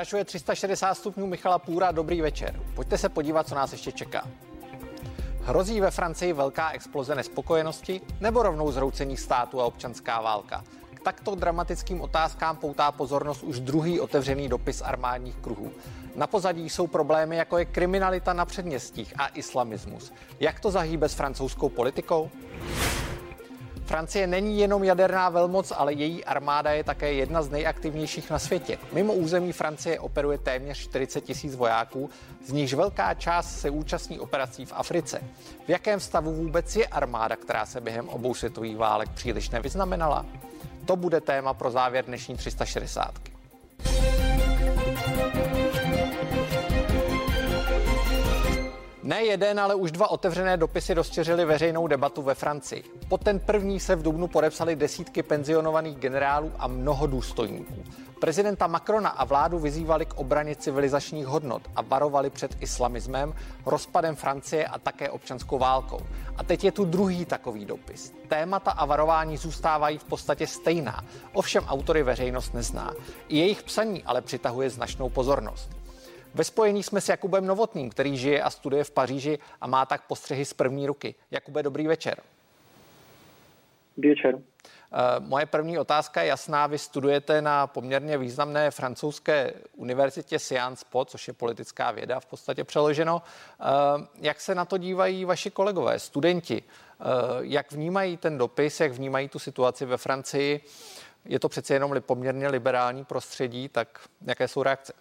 Pokračuje 360 stupňů Michala Půra. Dobrý večer. Pojďte se podívat, co nás ještě čeká. Hrozí ve Francii velká exploze nespokojenosti nebo rovnou zhroucení státu a občanská válka? K takto dramatickým otázkám poutá pozornost už druhý otevřený dopis armádních kruhů. Na pozadí jsou problémy, jako je kriminalita na předměstích a islamismus. Jak to zahýbe s francouzskou politikou? Francie není jenom jaderná velmoc, ale její armáda je také jedna z nejaktivnějších na světě. Mimo území Francie operuje téměř 40 tisíc vojáků, z nichž velká část se účastní operací v Africe. V jakém stavu vůbec je armáda, která se během obou světových válek příliš nevyznamenala? To bude téma pro závěr dnešní 360. Ne jeden, ale už dva otevřené dopisy rozčeřily veřejnou debatu ve Francii. Po ten první se v Dubnu podepsali desítky penzionovaných generálů a mnoho důstojníků. Prezidenta Macrona a vládu vyzývali k obraně civilizačních hodnot a varovali před islamismem, rozpadem Francie a také občanskou válkou. A teď je tu druhý takový dopis. Témata a varování zůstávají v podstatě stejná, ovšem autory veřejnost nezná. I jejich psaní ale přitahuje značnou pozornost. Ve spojení jsme s Jakubem Novotným, který žije a studuje v Paříži a má tak postřehy z první ruky. Jakube, dobrý večer. Dobrý večer. Uh, moje první otázka je jasná. Vy studujete na poměrně významné francouzské univerzitě Sciences Po, což je politická věda v podstatě přeloženo. Uh, jak se na to dívají vaši kolegové, studenti? Uh, jak vnímají ten dopis, jak vnímají tu situaci ve Francii? Je to přece jenom poměrně liberální prostředí, tak jaké jsou reakce?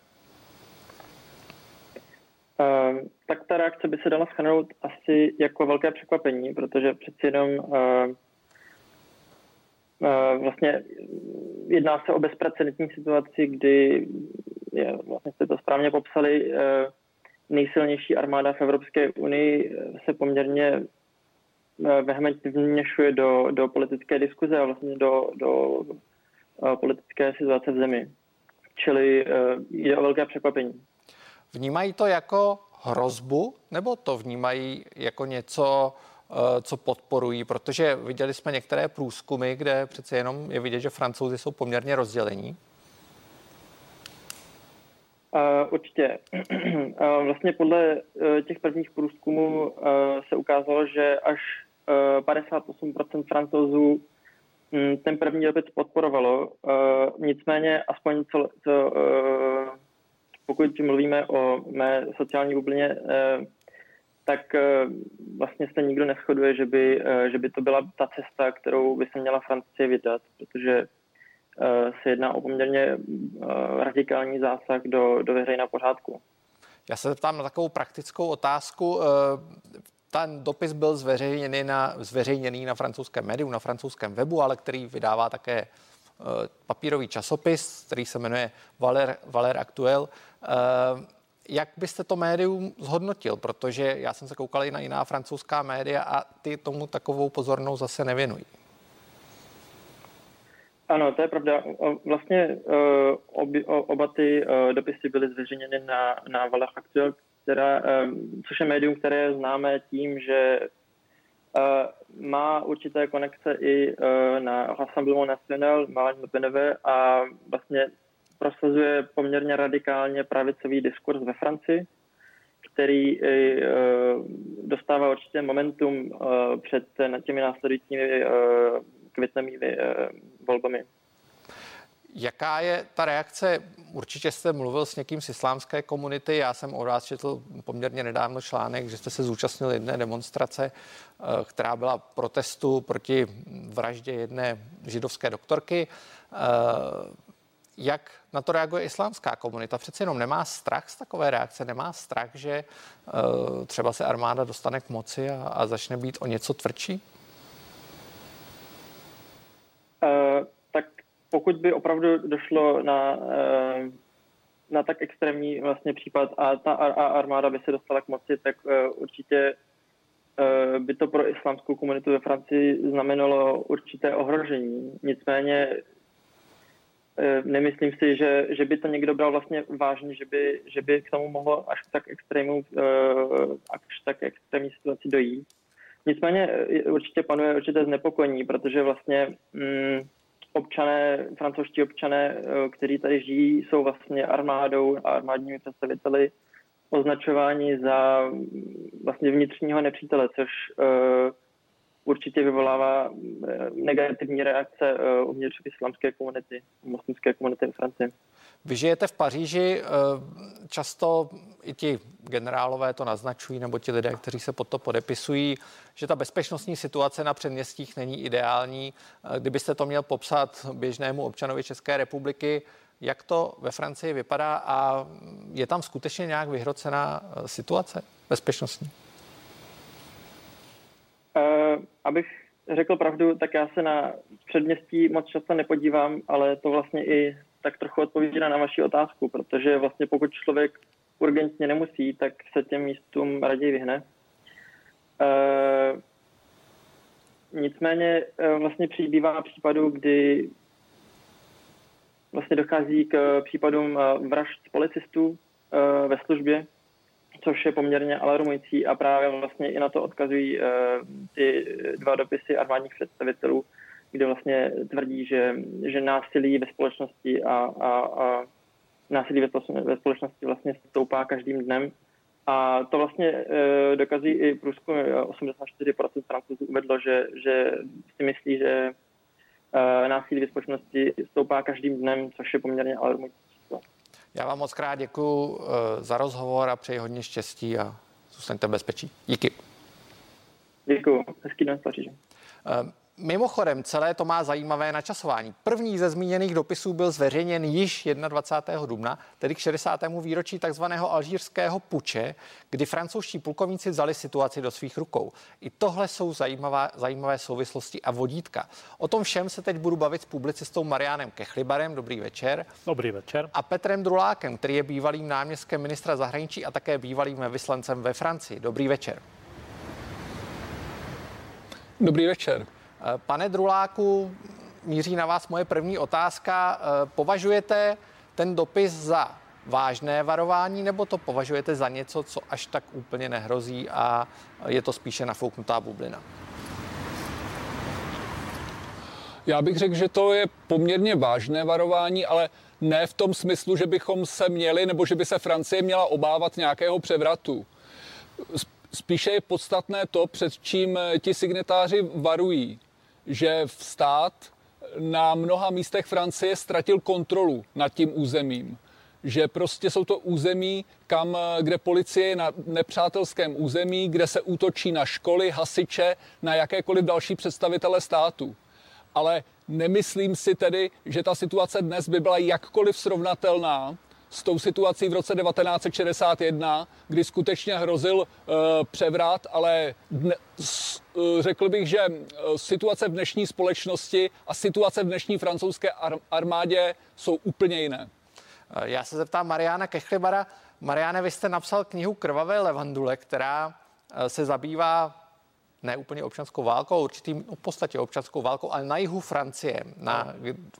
Uh, tak ta reakce by se dala schrnout asi jako velké překvapení, protože přeci jenom uh, uh, vlastně jedná se o bezprecedentní situaci, kdy je, vlastně jste to správně popsali, nejsilnější armáda v Evropské unii se poměrně vehementně vměšuje do, do politické diskuze a vlastně do, do uh, politické situace v zemi. Čili jde o velké překvapení. Vnímají to jako hrozbu, nebo to vnímají jako něco, eh, co podporují, protože viděli jsme některé průzkumy, kde přece jenom je vidět, že francouzi jsou poměrně rozdělení. Uh, určitě. Uh, vlastně podle uh, těch prvních průzkumů se ukázalo, že až uh, 58% francouzů um, ten první dopis podporovalo. Nicméně, aspoň co, co pokud mluvíme o mé sociální bublině, eh, tak eh, vlastně se nikdo neschoduje, že by, eh, že by to byla ta cesta, kterou by se měla Francie vydat, protože se jedná o poměrně radikální zásah do, do veřejného pořádku. Já se zeptám na takovou praktickou otázku. Ten dopis byl zveřejněný na, zveřejněný na francouzském médiu, na francouzském webu, ale který vydává také papírový časopis, který se jmenuje Valer, Valer Actuel. Eh, jak byste to médium zhodnotil? Protože já jsem se koukal i na jiná francouzská média a ty tomu takovou pozornost zase nevěnují. Ano, to je pravda. Vlastně eh, obi, oba ty eh, dopisy byly zveřejněny na, na Valach Actuel, která, což je médium, které známe tím, že má určité konekce i na Rassemblement National, Marine Le Penové a vlastně prosazuje poměrně radikálně pravicový diskurs ve Francii, který e, dostává určitě momentum před těmi následujícími květnými volbami. Jaká je ta reakce? Určitě jste mluvil s někým z islámské komunity. Já jsem o vás četl poměrně nedávno článek, že jste se zúčastnil jedné demonstrace, která byla protestu proti vraždě jedné židovské doktorky. Jak na to reaguje islámská komunita? Přece jenom nemá strach z takové reakce, nemá strach, že uh, třeba se armáda dostane k moci a, a začne být o něco tvrdší? Uh, tak pokud by opravdu došlo na, uh, na tak extrémní vlastně případ a ta armáda by se dostala k moci, tak uh, určitě by to pro islámskou komunitu ve Francii znamenalo určité ohrožení. Nicméně Eh, nemyslím si, že, že by to někdo bral vlastně vážně, že by, že by k tomu mohlo až tak extrému, eh, až tak extrémní situaci dojít. Nicméně eh, určitě panuje určité znepokojení, protože vlastně mm, občané, francouzští občané, kteří tady žijí, jsou vlastně armádou a armádními představiteli označováni za vlastně vnitřního nepřítele, což určitě vyvolává negativní reakce uvnitř islamské komunity, muslimské komunity v Francii. Vy žijete v Paříži, často i ti generálové to naznačují, nebo ti lidé, kteří se pod to podepisují, že ta bezpečnostní situace na předměstích není ideální. Kdybyste to měl popsat běžnému občanovi České republiky, jak to ve Francii vypadá a je tam skutečně nějak vyhrocená eh, situace bezpečnostní? Abych řekl pravdu, tak já se na předměstí moc často nepodívám, ale to vlastně i tak trochu odpovídá na vaši otázku, protože vlastně pokud člověk urgentně nemusí, tak se těm místům raději vyhne. Uh, nicméně uh, vlastně přibývá případů, kdy vlastně dochází k případům uh, vražd policistů ve službě, což je poměrně alarmující a právě vlastně i na to odkazují ty dva dopisy armádních představitelů, kde vlastně tvrdí, že, že násilí ve společnosti a, a, a násilí ve společnosti vlastně stoupá každým dnem. A to vlastně e, dokazují i průzkum 84% francouzů uvedlo, že, že si myslí, že násilí ve společnosti stoupá každým dnem, což je poměrně alarmující. Já vám moc krát děkuji e, za rozhovor a přeji hodně štěstí a zůstaňte bezpečí. Díky. Děkuji. Hezký den, Mimochodem, celé to má zajímavé načasování. První ze zmíněných dopisů byl zveřejněn již 21. dubna, tedy k 60. výročí takzvaného alžírského puče, kdy francouzští plukovníci vzali situaci do svých rukou. I tohle jsou zajímavé, zajímavé souvislosti a vodítka. O tom všem se teď budu bavit s publicistou Marianem Kechlibarem. Dobrý večer. Dobrý večer. A Petrem Drulákem, který je bývalým náměstkem ministra zahraničí a také bývalým vyslancem ve Francii. Dobrý večer. Dobrý večer. Pane Druláku, míří na vás moje první otázka. Eh, považujete ten dopis za vážné varování, nebo to považujete za něco, co až tak úplně nehrozí a je to spíše nafouknutá bublina? Já bych řekl, že to je poměrně vážné varování, ale ne v tom smyslu, že bychom se měli nebo že by se Francie měla obávat nějakého převratu. Spíše je podstatné to, před čím ti signatáři varují že stát na mnoha místech Francie ztratil kontrolu nad tím územím. Že prostě jsou to území, kam, kde policie je na nepřátelském území, kde se útočí na školy, hasiče, na jakékoliv další představitele státu. Ale nemyslím si tedy, že ta situace dnes by byla jakkoliv srovnatelná s tou situací v roce 1961, kdy skutečně hrozil uh, převrat, ale dne, uh, řekl bych, že uh, situace v dnešní společnosti a situace v dnešní francouzské ar- armádě jsou úplně jiné. Já se zeptám Mariana Kechlibara. Mariane, vy jste napsal knihu Krvavé levandule, která se zabývá ne úplně občanskou válkou, určitým v podstatě občanskou válkou, ale na jihu Francie, na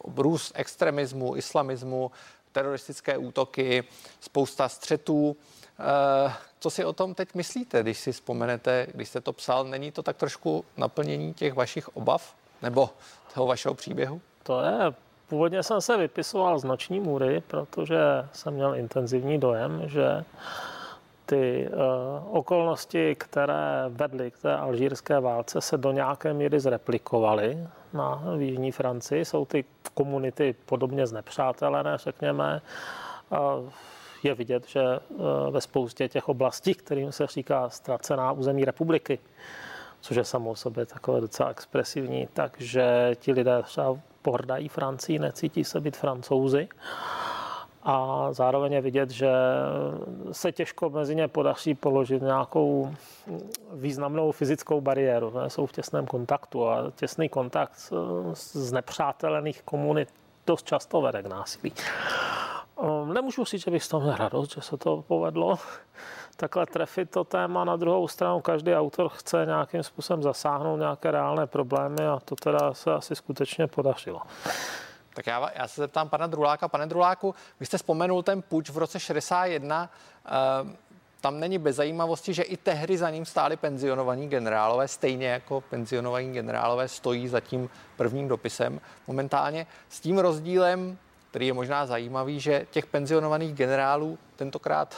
růst extremismu, islamismu, teroristické útoky, spousta střetů. Eh, co si o tom teď myslíte, když si vzpomenete, když jste to psal, není to tak trošku naplnění těch vašich obav nebo toho vašeho příběhu? To je Původně jsem se vypisoval z noční můry, protože jsem měl intenzivní dojem, že ty uh, okolnosti, které vedly k té alžírské válce, se do nějaké míry zreplikovaly na v jižní Francii. Jsou ty komunity podobně znepřátelené, řekněme. Je vidět, že uh, ve spoustě těch oblastí, kterým se říká ztracená území republiky, což je samo o sobě takové docela expresivní, takže ti lidé třeba pohrdají Francii, necítí se být francouzi. A zároveň je vidět, že se těžko mezi ně podaří položit nějakou významnou fyzickou bariéru. Jsou v těsném kontaktu a těsný kontakt z nepřátelených komunit dost často vede k násilí. Ehm, nemůžu říct, že bych z toho měl radost, že se to povedlo. Takhle trefit to téma na druhou stranu. Každý autor chce nějakým způsobem zasáhnout nějaké reálné problémy a to teda se asi skutečně podařilo. Tak já, já se zeptám pana Druláka. Pane Druláku, vy jste vzpomenul ten puč v roce 61. Uh, tam není bez zajímavosti, že i tehdy za ním stáli penzionovaní generálové, stejně jako penzionovaní generálové stojí za tím prvním dopisem momentálně. S tím rozdílem, který je možná zajímavý, že těch penzionovaných generálů tentokrát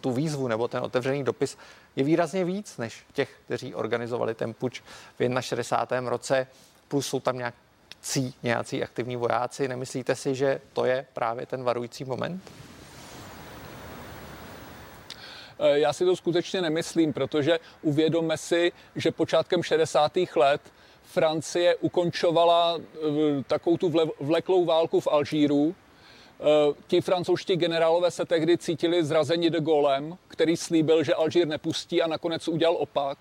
tu výzvu nebo ten otevřený dopis je výrazně víc než těch, kteří organizovali ten puč v 61. roce, plus jsou tam nějaký, nějací aktivní vojáci. Nemyslíte si, že to je právě ten varující moment? Eh, já si to skutečně nemyslím, protože uvědomme si, že počátkem 60. let Francie ukončovala eh, takovou tu vleklou válku v Alžíru. Eh, ti francouzští generálové se tehdy cítili zrazeni de Gaulem, který slíbil, že Alžír nepustí a nakonec udělal opak.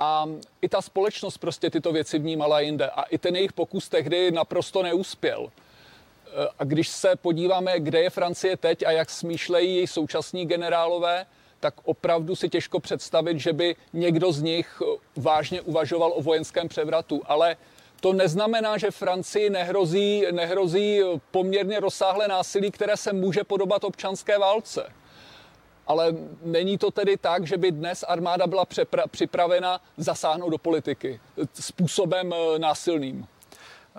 A i ta společnost prostě tyto věci vnímala jinde. A i ten jejich pokus tehdy naprosto neuspěl. A když se podíváme, kde je Francie teď a jak smýšlejí její současní generálové, tak opravdu si těžko představit, že by někdo z nich vážně uvažoval o vojenském převratu. Ale to neznamená, že Francii nehrozí, nehrozí poměrně rozsáhlé násilí, které se může podobat občanské válce. Ale není to tedy tak, že by dnes armáda byla připravena zasáhnout do politiky způsobem eh, násilným.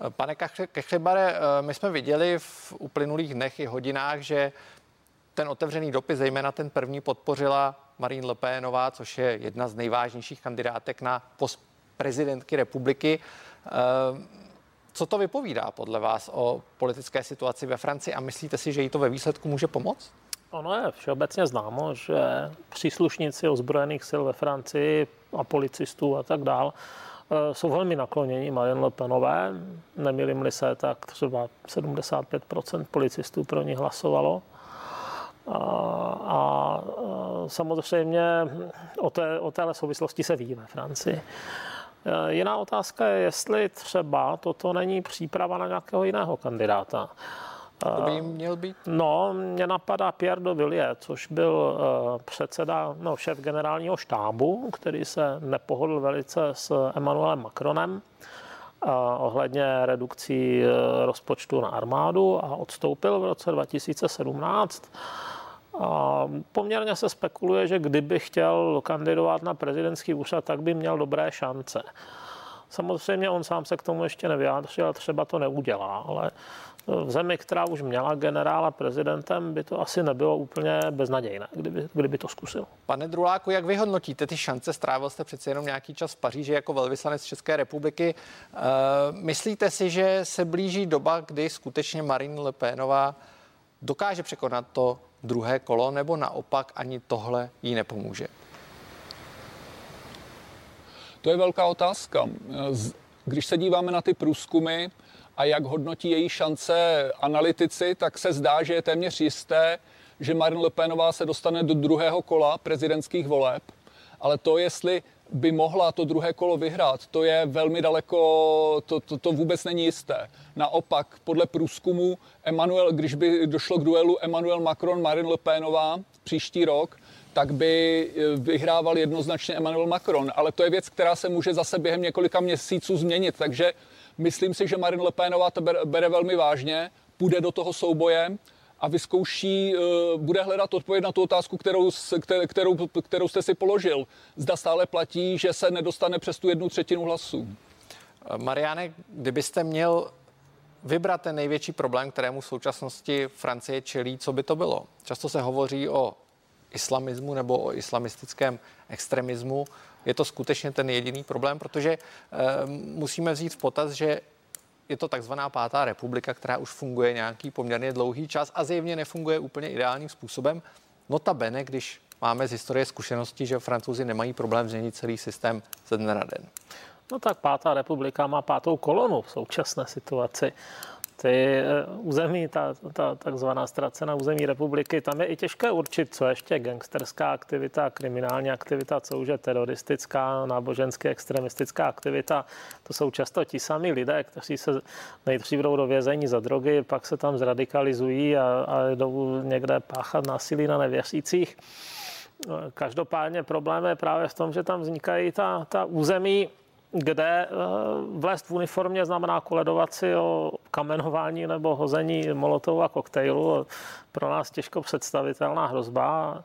Pane Kechlibare, eh, my jsme viděli v uplynulých dnech i hodinách, že ten otevřený dopis, zejména ten první, podpořila Marine Le Penová, což je jedna z nejvážnějších kandidátek na post prezidentky republiky. Eh, co to vypovídá podle vás o politické situaci ve Francii a myslíte si, že jí to ve výsledku může pomoct? Ono je všeobecně známo, že příslušníci ozbrojených sil ve Francii a policistů a tak dál eh, jsou velmi nakloněni Marine Le Penové. Nemilím-li se, tak třeba 75% policistů pro ní hlasovalo. A, a samozřejmě o, té, o téhle souvislosti se ví ve Francii. E, jiná otázka je, jestli třeba toto není příprava na nějakého jiného kandidáta. To by jim měl být? No, mě napadá Pierre de Villiers, což byl uh, předseda, no, šéf generálního štábu, který se nepohodl velice s Emmanuelem Macronem uh, ohledně redukcí rozpočtu na armádu a odstoupil v roce 2017. A poměrně se spekuluje, že kdyby chtěl kandidovat na prezidentský úřad, tak by měl dobré šance. Samozřejmě on sám se k tomu ještě nevyjádřil, třeba to neudělá, ale v zemi, která už měla generála prezidentem, by to asi nebylo úplně beznadějné, kdyby, kdyby to zkusil. Pane Druláku, jak vyhodnotíte ty šance? Strávil jste přece jenom nějaký čas v Paříži jako velvyslanec České republiky. E, myslíte si, že se blíží doba, kdy skutečně Marine Le Penová dokáže překonat to druhé kolo, nebo naopak ani tohle jí nepomůže? To je velká otázka. Když se díváme na ty průzkumy a jak hodnotí její šance analytici, tak se zdá, že je téměř jisté, že Marine Le Penová se dostane do druhého kola prezidentských voleb. Ale to, jestli by mohla to druhé kolo vyhrát, to je velmi daleko, to, to, to vůbec není jisté. Naopak, podle průzkumu, Emmanuel, když by došlo k duelu Emmanuel Macron, Marine Le Penová příští rok, tak by eh, vyhrával jednoznačně Emmanuel Macron. Ale to je věc, která se může zase během několika měsíců změnit. Takže myslím si, že Marine Le Penová to bere, velmi vážně, půjde do toho souboje a vyzkouší, eh, bude hledat odpověď na tu otázku, kterou, kterou, kterou jste si položil. Zda stále platí, že se nedostane přes tu jednu třetinu hlasů. Mariane, kdybyste měl vybrat ten největší problém, kterému v současnosti Francie čelí, co by to bylo? Často se hovoří o islamismu nebo o islamistickém extremismu. Je to skutečně ten jediný problém, protože e, musíme vzít v potaz, že je to takzvaná pátá republika, která už funguje nějaký poměrně dlouhý čas a zjevně nefunguje úplně ideálním způsobem. Notabene, když máme z historie zkušenosti, že francouzi nemají problém změnit celý systém ze dne na den. No tak pátá republika má pátou kolonu v současné situaci ty eh, území, ta, ta takzvaná ztracená území republiky, tam je i těžké určit, co ještě gangsterská aktivita, kriminální aktivita, co už je teroristická, náboženská, extremistická aktivita. To jsou často ti sami lidé, kteří se nejdřív jdou do vězení za drogy, pak se tam zradikalizují a, a jdou někde páchat násilí na nevěřících. Každopádně problém je právě v tom, že tam vznikají ta, ta území, kde vlézt v uniformě znamená koledovat si o kamenování nebo hození molotovu a koktejlu. Pro nás těžko představitelná hrozba,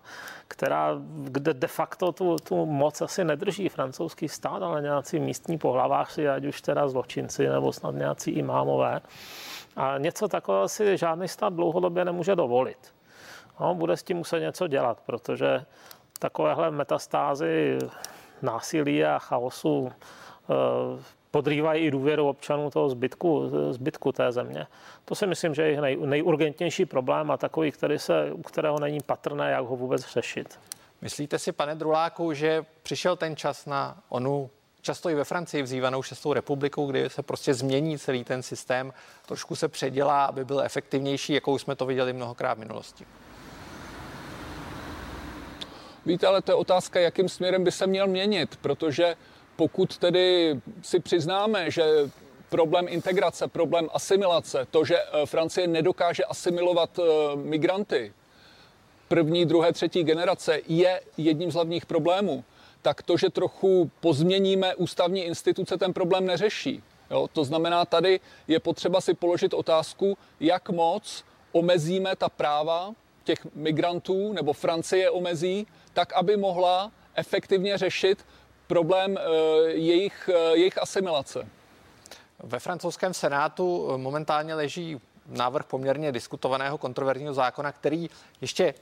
která, kde de facto tu, tu moc asi nedrží francouzský stát, ale nějací místní pohlaváři, ať už teda zločinci nebo snad nějací imámové. A něco takového si žádný stát dlouhodobě nemůže dovolit. No, bude s tím muset něco dělat, protože takovéhle metastázy násilí a chaosu eh, podrývají i důvěru občanů toho zbytku, zbytku té země. To si myslím, že je nej, nejurgentnější problém a takový, který se, u kterého není patrné, jak ho vůbec řešit. Myslíte si, pane Druláku, že přišel ten čas na onu často i ve Francii vzývanou šestou republikou, kdy se prostě změní celý ten systém, trošku se předělá, aby byl efektivnější, jakou jsme to viděli mnohokrát v minulosti? Víte, ale to je otázka, jakým směrem by se měl měnit, protože pokud tedy si přiznáme, že problém integrace, problém asimilace, to, že eh, Francie nedokáže asimilovat eh, migranty první, druhé, třetí generace, je jedním z hlavních problémů, tak to, že trochu pozměníme ústavní instituce, ten problém neřeší. Jo? To znamená, tady je potřeba si položit otázku, jak moc omezíme ta práva těch migrantů, nebo Francie omezí, tak, aby mohla efektivně řešit problém eh, jejich, eh, jejich asimilace. Ve francouzském senátu eh, momentálně leží návrh poměrně diskutovaného kontroverzního zákona, který ještě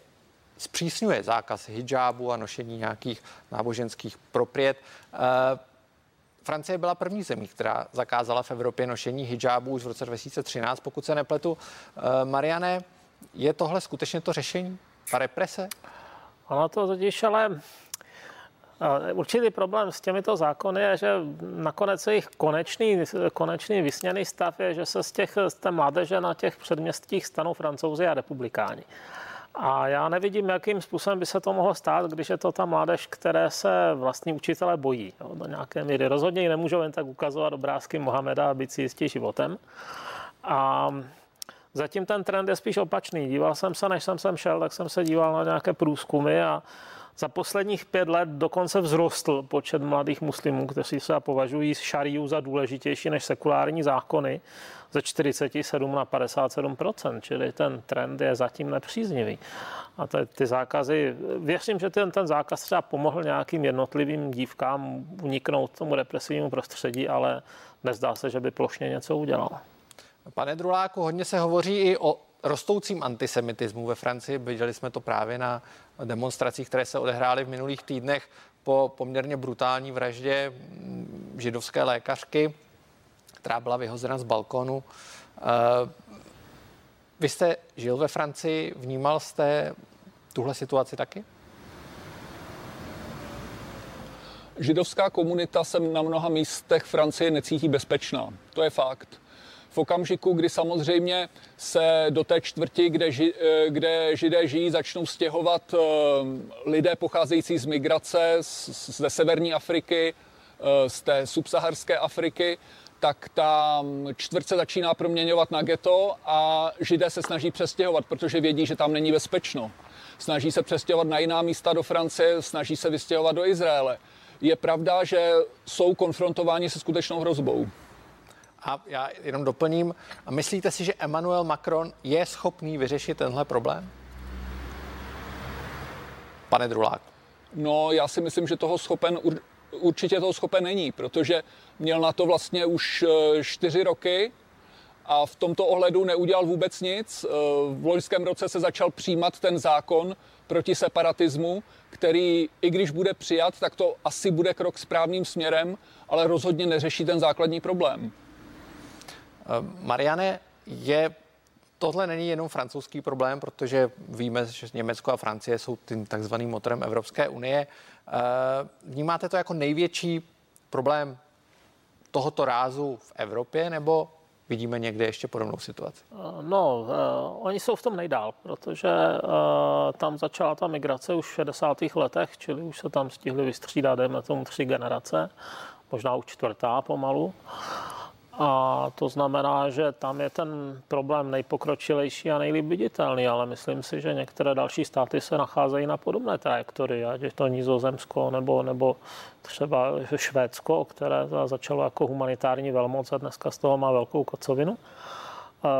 zpřísňuje zákaz hijabu a nošení nějakých náboženských propriet. Francie byla první zemí, která zakázala v Evropě nošení hijabu už v roce 2013, pokud se nepletu. Mariane, je tohle skutečně to řešení? Ta represe? Ono to totiž ale Určitý problém s těmito zákony je, že nakonec jejich konečný, konečný vysněný stav je, že se z, těch, z té mládeže na těch předměstích stanou francouzi a republikáni. A já nevidím, jakým způsobem by se to mohlo stát, když je to ta mládež, které se vlastní učitele bojí jo, do nějaké míry. Rozhodně ji nemůžou jen tak ukazovat obrázky Mohameda a být si jistý životem. A zatím ten trend je spíš opačný. Díval jsem se, než jsem sem šel, tak jsem se díval na nějaké průzkumy a za posledních pět let dokonce vzrostl počet mladých muslimů, kteří se považují šariu za důležitější než sekulární zákony ze 47 na 57% čili ten trend je zatím nepříznivý. A to, ty zákazy, věřím, že ten, ten zákaz třeba pomohl nějakým jednotlivým dívkám uniknout tomu represivnímu prostředí, ale nezdá se, že by plošně něco udělal. Pane Druláku, hodně se hovoří i o rostoucím antisemitismu ve Francii. Viděli jsme to právě na demonstracích, které se odehrály v minulých týdnech po poměrně brutální vraždě mm, židovské lékařky, která byla vyhozena z balkonu. Eh, vy jste žil ve Francii, vnímal jste tuhle situaci taky? Židovská komunita se na mnoha místech Francie necítí bezpečná. To je fakt v okamžiku, kdy samozřejmě se do té čtvrti, kde, ži, eh, kde židé žijí, začnou stěhovat eh, lidé pocházející z migrace ze severní Afriky, eh, z té subsaharské Afriky, tak ta čtvrt se začíná proměňovat na ghetto a židé se snaží přestěhovat, protože vědí, že tam není bezpečno. Snaží se přestěhovat na jiná místa do Francie, snaží se vystěhovat do Izraele. Je pravda, že jsou konfrontováni se skutečnou hrozbou. A já jenom doplním, a myslíte si, že Emmanuel Macron je schopný vyřešit tenhle problém? Pane Drulák. No, já si myslím, že toho schopen, určitě toho schopen není, protože měl na to vlastně už eh, čtyři roky a v tomto ohledu neudělal vůbec nic. Eh, v loňském roce se začal přijímat ten zákon proti separatismu, který, i když bude přijat, tak to asi bude krok správným směrem, ale rozhodně neřeší ten základní problém. Eh, Mariane, je tohle není jenom francouzský problém, protože víme, že Německo a Francie jsou tím takzvaným motorem Evropské unie. Eh, vnímáte to jako největší problém tohoto rázu v Evropě, nebo vidíme někde ještě podobnou situaci? Eh, no, uh, oni jsou v tom nejdál, protože uh, tam začala ta migrace už v 60. letech, čili už se tam stihly vystřídat, dejme tomu, tři generace, možná už čtvrtá pomalu. A to znamená, že tam je ten problém nejpokročilejší a nejlíp viditelný, ale myslím si, že některé další státy se nacházejí na podobné trajektorii, ať je to Nizozemsko nebo, nebo třeba Švédsko, které začalo jako humanitární velmoc a dneska z toho má velkou kocovinu.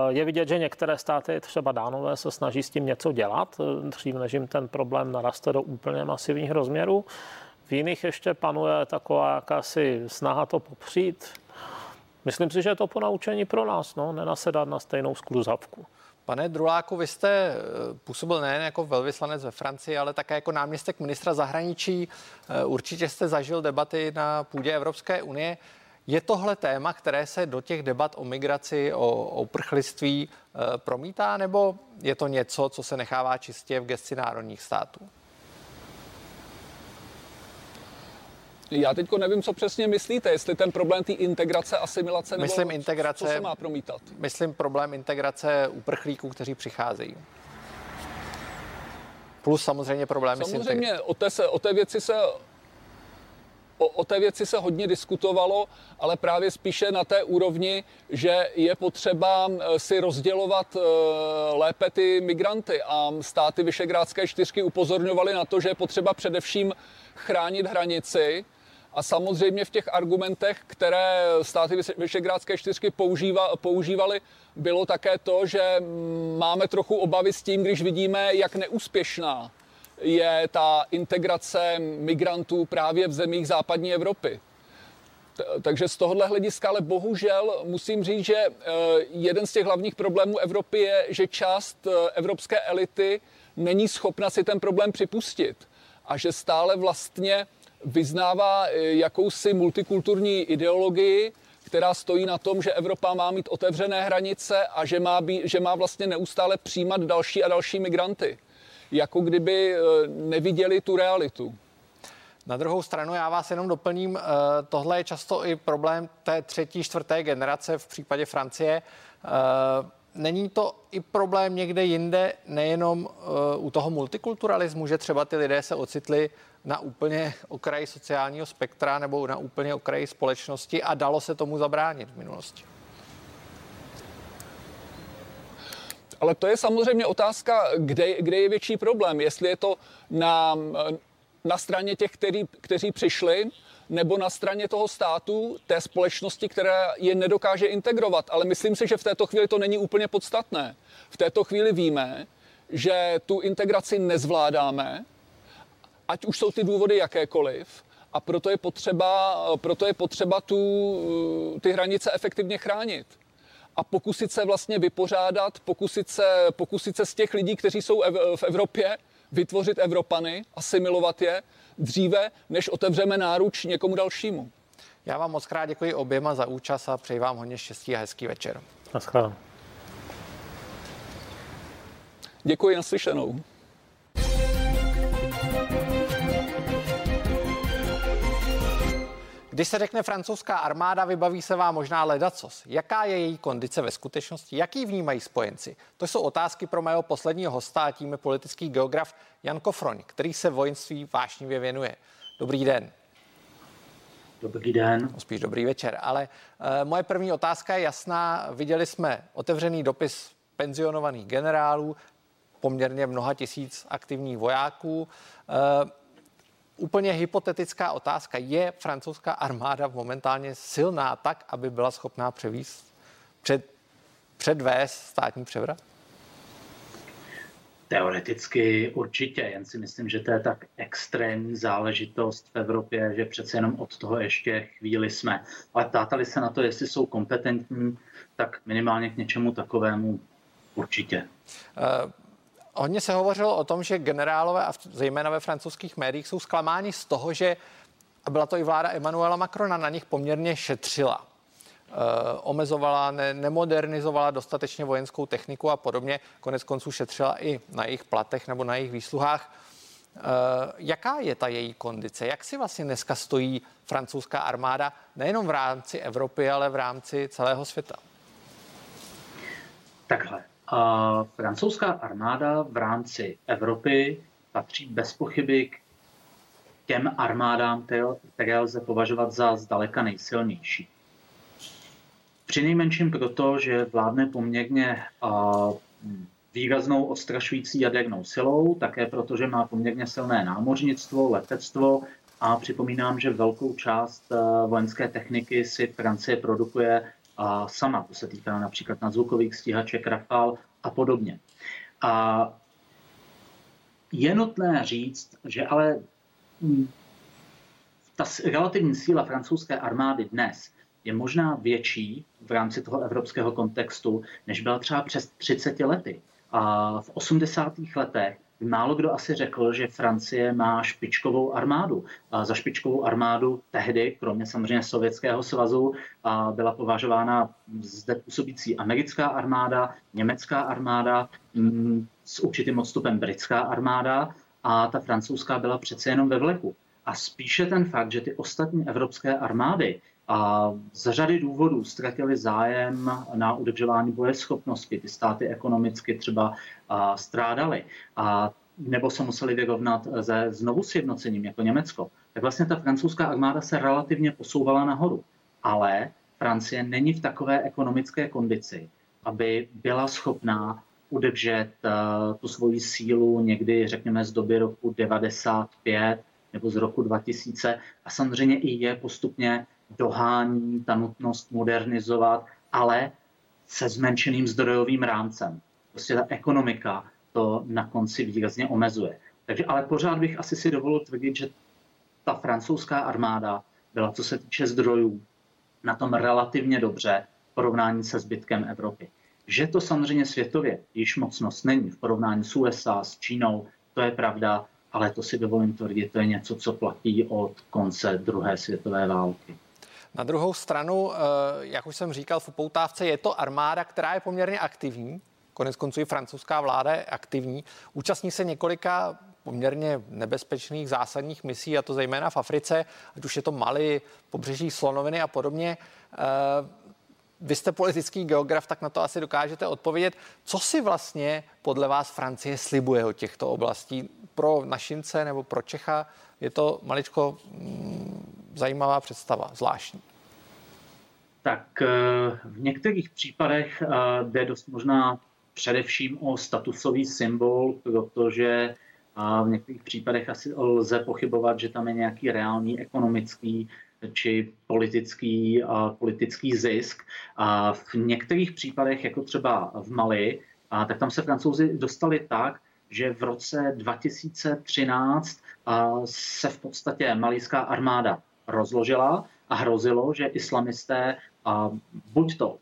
Je vidět, že některé státy, třeba Dánové, se snaží s tím něco dělat, dřív než jim ten problém naraste do úplně masivních rozměrů. V jiných ještě panuje taková jakási snaha to popřít. Myslím si, že je to ponaučení pro nás, no, nenasedat na stejnou skluzavku. Pane Druláku, vy jste eh, působil nejen jako velvyslanec ve Francii, ale také jako náměstek ministra zahraničí. Eh, určitě jste zažil debaty na půdě Evropské unie. Je tohle téma, které se do těch debat o migraci, o, o uprchlictví e, promítá, nebo je to něco, co se nechává čistě v gesti národních států? Já teď nevím, co přesně myslíte, jestli ten problém té integrace, asimilace, nebo myslím integrace, co se má promítat? Myslím problém integrace uprchlíků, kteří přicházejí. Plus samozřejmě problémy Samozřejmě, o té, se, o té věci se o, o té věci se hodně diskutovalo, ale právě spíše na té úrovni, že je potřeba si rozdělovat eh, lépe ty migranty a státy Vyšegrádské čtyřky upozorňovaly na to, že je potřeba především chránit hranici, a samozřejmě v těch argumentech, které státy Vyšegrádské čtyřky používa, používaly, bylo také to, že máme trochu obavy s tím, když vidíme, jak neúspěšná je ta integrace migrantů právě v zemích západní Evropy. Takže z tohohle hlediska, ale bohužel musím říct, že eh, jeden z těch hlavních problémů Evropy je, že část eh, evropské elity není schopna si ten problém připustit a že stále vlastně vyznává eh, jakousi multikulturní ideologii, která stojí na tom, že Evropa má mít otevřené hranice a že má, být, že má vlastně neustále přijímat další a další migranty jako kdyby eh, neviděli tu realitu. Na druhou stranu já vás jenom doplním, eh, tohle je často i problém té třetí, čtvrté generace v případě Francie. Eh, není to i problém někde jinde, nejenom u toho multikulturalismu, že třeba ty lidé se ocitli na úplně okraji sociálního spektra nebo na úplně okraji společnosti a dalo se tomu zabránit v minulosti? Ale to je samozřejmě otázka, kde, kde je větší problém. Jestli je to na, na straně těch, který, kteří přišli, nebo na straně toho státu, té společnosti, která je nedokáže integrovat. Ale myslím si, že v této chvíli to není úplně podstatné. V této chvíli víme, že tu integraci nezvládáme, ať už jsou ty důvody jakékoliv, a proto je potřeba, proto je potřeba tu, ty hranice efektivně chránit a pokusit se vlastně vypořádat, pokusit se, pokusit se z těch lidí, kteří jsou v Evropě, vytvořit Evropany, asimilovat je dříve, než otevřeme náruč někomu dalšímu. Já vám moc krát děkuji oběma za účast a přeji vám hodně štěstí a hezký večer. Naschledanou. Děkuji, naslyšenou. Když se řekne francouzská armáda, vybaví se vám možná ledacos. Jaká je její kondice ve skutečnosti? Jaký vnímají spojenci? To jsou otázky pro mého posledního hosta, a tím je politický geograf Jan Kofroň, který se vojenství vášnivě věnuje. Dobrý den. Dobrý den. No, spíš dobrý večer, ale e, moje první otázka je jasná. Viděli jsme otevřený dopis penzionovaných generálů, poměrně mnoha tisíc aktivních vojáků. E, úplně hypotetická otázka. Je francouzská armáda momentálně silná tak, aby byla schopná převíst, před, předvést státní převrat? Teoreticky určitě, jen si myslím, že to je tak extrémní záležitost v Evropě, že přece jenom od toho ještě chvíli jsme. Ale ptátali se na to, jestli jsou kompetentní, tak minimálně k něčemu takovému určitě. Uh, Hodně se hovořilo o tom, že generálové, a zejména ve francouzských médiích, jsou zklamáni z toho, že byla to i vláda Emmanuela Macrona, na nich poměrně šetřila. E, omezovala, ne, nemodernizovala dostatečně vojenskou techniku a podobně. Konec konců šetřila i na jejich platech nebo na jejich výsluhách. E, jaká je ta její kondice? Jak si vlastně dneska stojí francouzská armáda nejenom v rámci Evropy, ale v rámci celého světa? Takhle. A francouzská armáda v rámci Evropy patří bez pochyby k těm armádám, které lze považovat za zdaleka nejsilnější. Při nejmenším proto, že vládne poměrně výraznou odstrašující jadernou silou, také proto, že má poměrně silné námořnictvo, letectvo a připomínám, že velkou část vojenské techniky si Francie produkuje sama. To se týká například nadzvukových stíhaček Rafale a podobně. A je nutné říct, že ale hm, ta relativní síla francouzské armády dnes je možná větší v rámci toho evropského kontextu, než byla třeba přes 30 lety. A v 80. letech málo kdo asi řekl, že Francie má špičkovou armádu. A za špičkovou armádu tehdy, kromě samozřejmě Sovětského svazu, byla považována zde působící americká armáda, německá armáda, mm, s určitým odstupem britská armáda a ta francouzská byla přece jenom ve vleku. A spíše ten fakt, že ty ostatní evropské armády a z řady důvodů ztratili zájem na udržování bojeschopnosti. Ty státy ekonomicky třeba strádaly. A nebo se museli vyrovnat se znovu sjednocením jako Německo, tak vlastně ta francouzská armáda se relativně posouvala nahoru. Ale Francie není v takové ekonomické kondici, aby byla schopná udržet uh, tu svoji sílu někdy, řekněme, z doby roku 95 nebo z roku 2000 a samozřejmě i je postupně dohání ta nutnost modernizovat, ale se zmenšeným zdrojovým rámcem. Prostě ta ekonomika to na konci výrazně omezuje. Takže ale pořád bych asi si dovolil tvrdit, že ta francouzská armáda byla, co se týče zdrojů, na tom relativně dobře v porovnání se zbytkem Evropy. Že to samozřejmě světově již mocnost není v porovnání s USA, s Čínou, to je pravda, ale to si dovolím tvrdit, to je něco, co platí od konce druhé světové války. Na druhou stranu, eh, jak už jsem říkal v upoutávce, je to armáda, která je poměrně aktivní. Konec konců i francouzská vláda je aktivní. Účastní se několika poměrně nebezpečných zásadních misí, a to zejména v Africe, ať už je to Mali, pobřeží Slonoviny a podobně. Eh, vy jste politický geograf, tak na to asi dokážete odpovědět. Co si vlastně podle vás Francie slibuje od těchto oblastí? Pro našince nebo pro Čecha je to maličko mm, zajímavá představa, zvláštní. Tak eh, v některých případech eh, jde dost možná především o statusový symbol, protože v některých případech asi lze pochybovat, že tam je nějaký reálný ekonomický či politický, politický zisk. A v některých případech, jako třeba v Mali, tak tam se francouzi dostali tak, že v roce 2013 se v podstatě malijská armáda rozložila a hrozilo, že islamisté buď to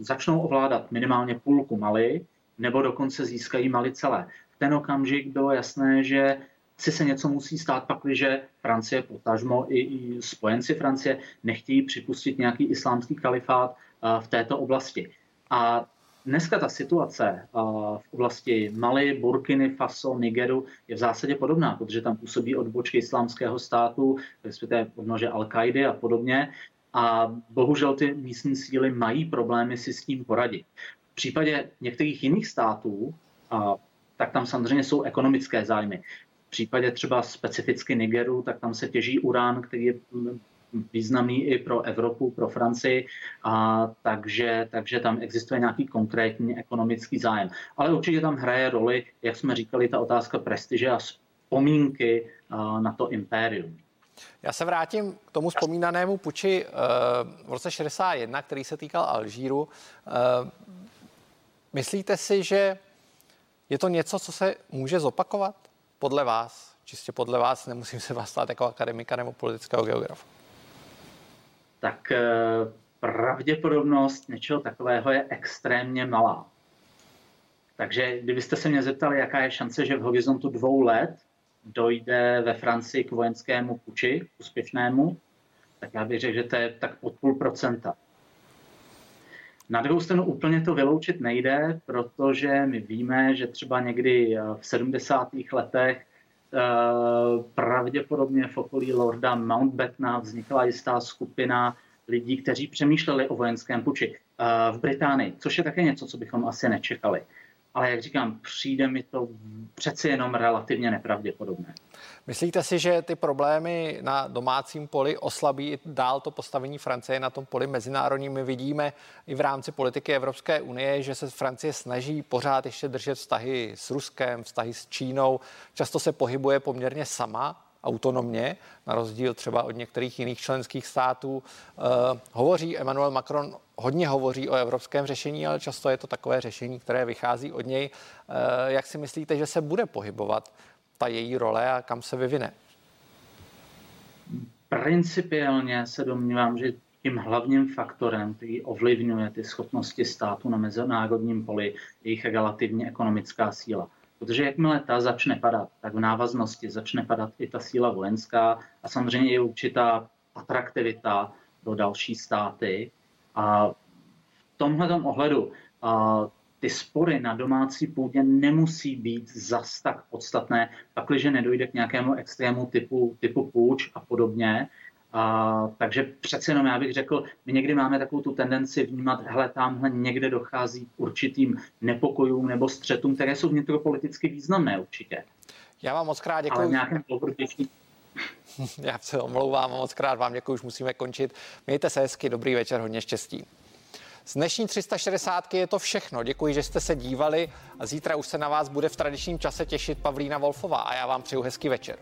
začnou ovládat minimálně půlku Mali, nebo dokonce získají Mali celé. V ten okamžik bylo jasné, že si se něco musí stát, pakliže Francie, potažmo i, i spojenci Francie nechtějí připustit nějaký islámský kalifát v této oblasti. A dneska ta situace v oblasti Mali, Burkiny, Faso, Nigeru je v zásadě podobná, protože tam působí odbočky islámského státu, respektive odnože Al-Kaidy a podobně. A bohužel ty místní síly mají problémy si s tím poradit. V případě některých jiných států, tak tam samozřejmě jsou ekonomické zájmy. V případě třeba specificky Nigeru, tak tam se těží urán, který je významný i pro Evropu, pro Francii, a takže, takže tam existuje nějaký konkrétní ekonomický zájem. Ale určitě tam hraje roli, jak jsme říkali, ta otázka prestiže a vzpomínky na to impérium. Já se vrátím k tomu vzpomínanému puči eh, v roce 61, který se týkal Alžíru. Eh, myslíte si, že je to něco, co se může zopakovat podle vás? Čistě podle vás, nemusím se vás stát jako akademika nebo politického geografa. Tak eh, pravděpodobnost něčeho takového je extrémně malá. Takže kdybyste se mě zeptali, jaká je šance, že v horizontu dvou let dojde ve Francii k vojenskému puči úspěšnému, tak já bych řekl, že to je tak pod půl procenta. Na druhou stranu úplně to vyloučit nejde, protože my víme, že třeba někdy eh, v 70. letech pravděpodobně v okolí Lorda Mountbattena vznikla jistá skupina lidí, kteří přemýšleli o vojenském puči eh, v Británii, což je také něco, co bychom asi nečekali. Ale jak říkám, přijde mi to přeci jenom relativně nepravděpodobné. Myslíte si, že ty problémy na domácím poli oslabí dál to postavení Francie na tom poli mezinárodním? My vidíme i v rámci politiky Evropské unie, že se Francie snaží pořád ještě držet vztahy s Ruskem, vztahy s Čínou. Často se pohybuje poměrně sama, autonomně, na rozdíl třeba od některých jiných členských států. Uh, hovoří Emmanuel Macron, hodně hovoří o evropském řešení, ale často je to takové řešení, které vychází od něj. Uh, jak si myslíte, že se bude pohybovat ta její role a kam se vyvine? Principiálně se domnívám, že tím hlavním faktorem, který ovlivňuje ty schopnosti státu na mezinárodním poli, je jejich relativně ekonomická síla. Protože jakmile ta začne padat, tak v návaznosti začne padat i ta síla vojenská a samozřejmě i určitá atraktivita pro další státy. A v tomhle ohledu ty spory na domácí půdě nemusí být zas tak podstatné, pakliže nedojde k nějakému extrému typu, typu půjč a podobně. A, takže přece jenom já bych řekl, my někdy máme takovou tu tendenci vnímat, hele, tamhle někde dochází k určitým nepokojům nebo střetům, které jsou vnitropoliticky významné určitě. Já vám moc krát děkuji. Ale nějakém Já se omlouvám, moc krát vám děkuji, už musíme končit. Mějte se hezky, dobrý večer, hodně štěstí. Z dnešní 360 je to všechno. Děkuji, že jste se dívali a zítra už se na vás bude v tradičním čase těšit Pavlína Wolfová a já vám přeju hezký večer.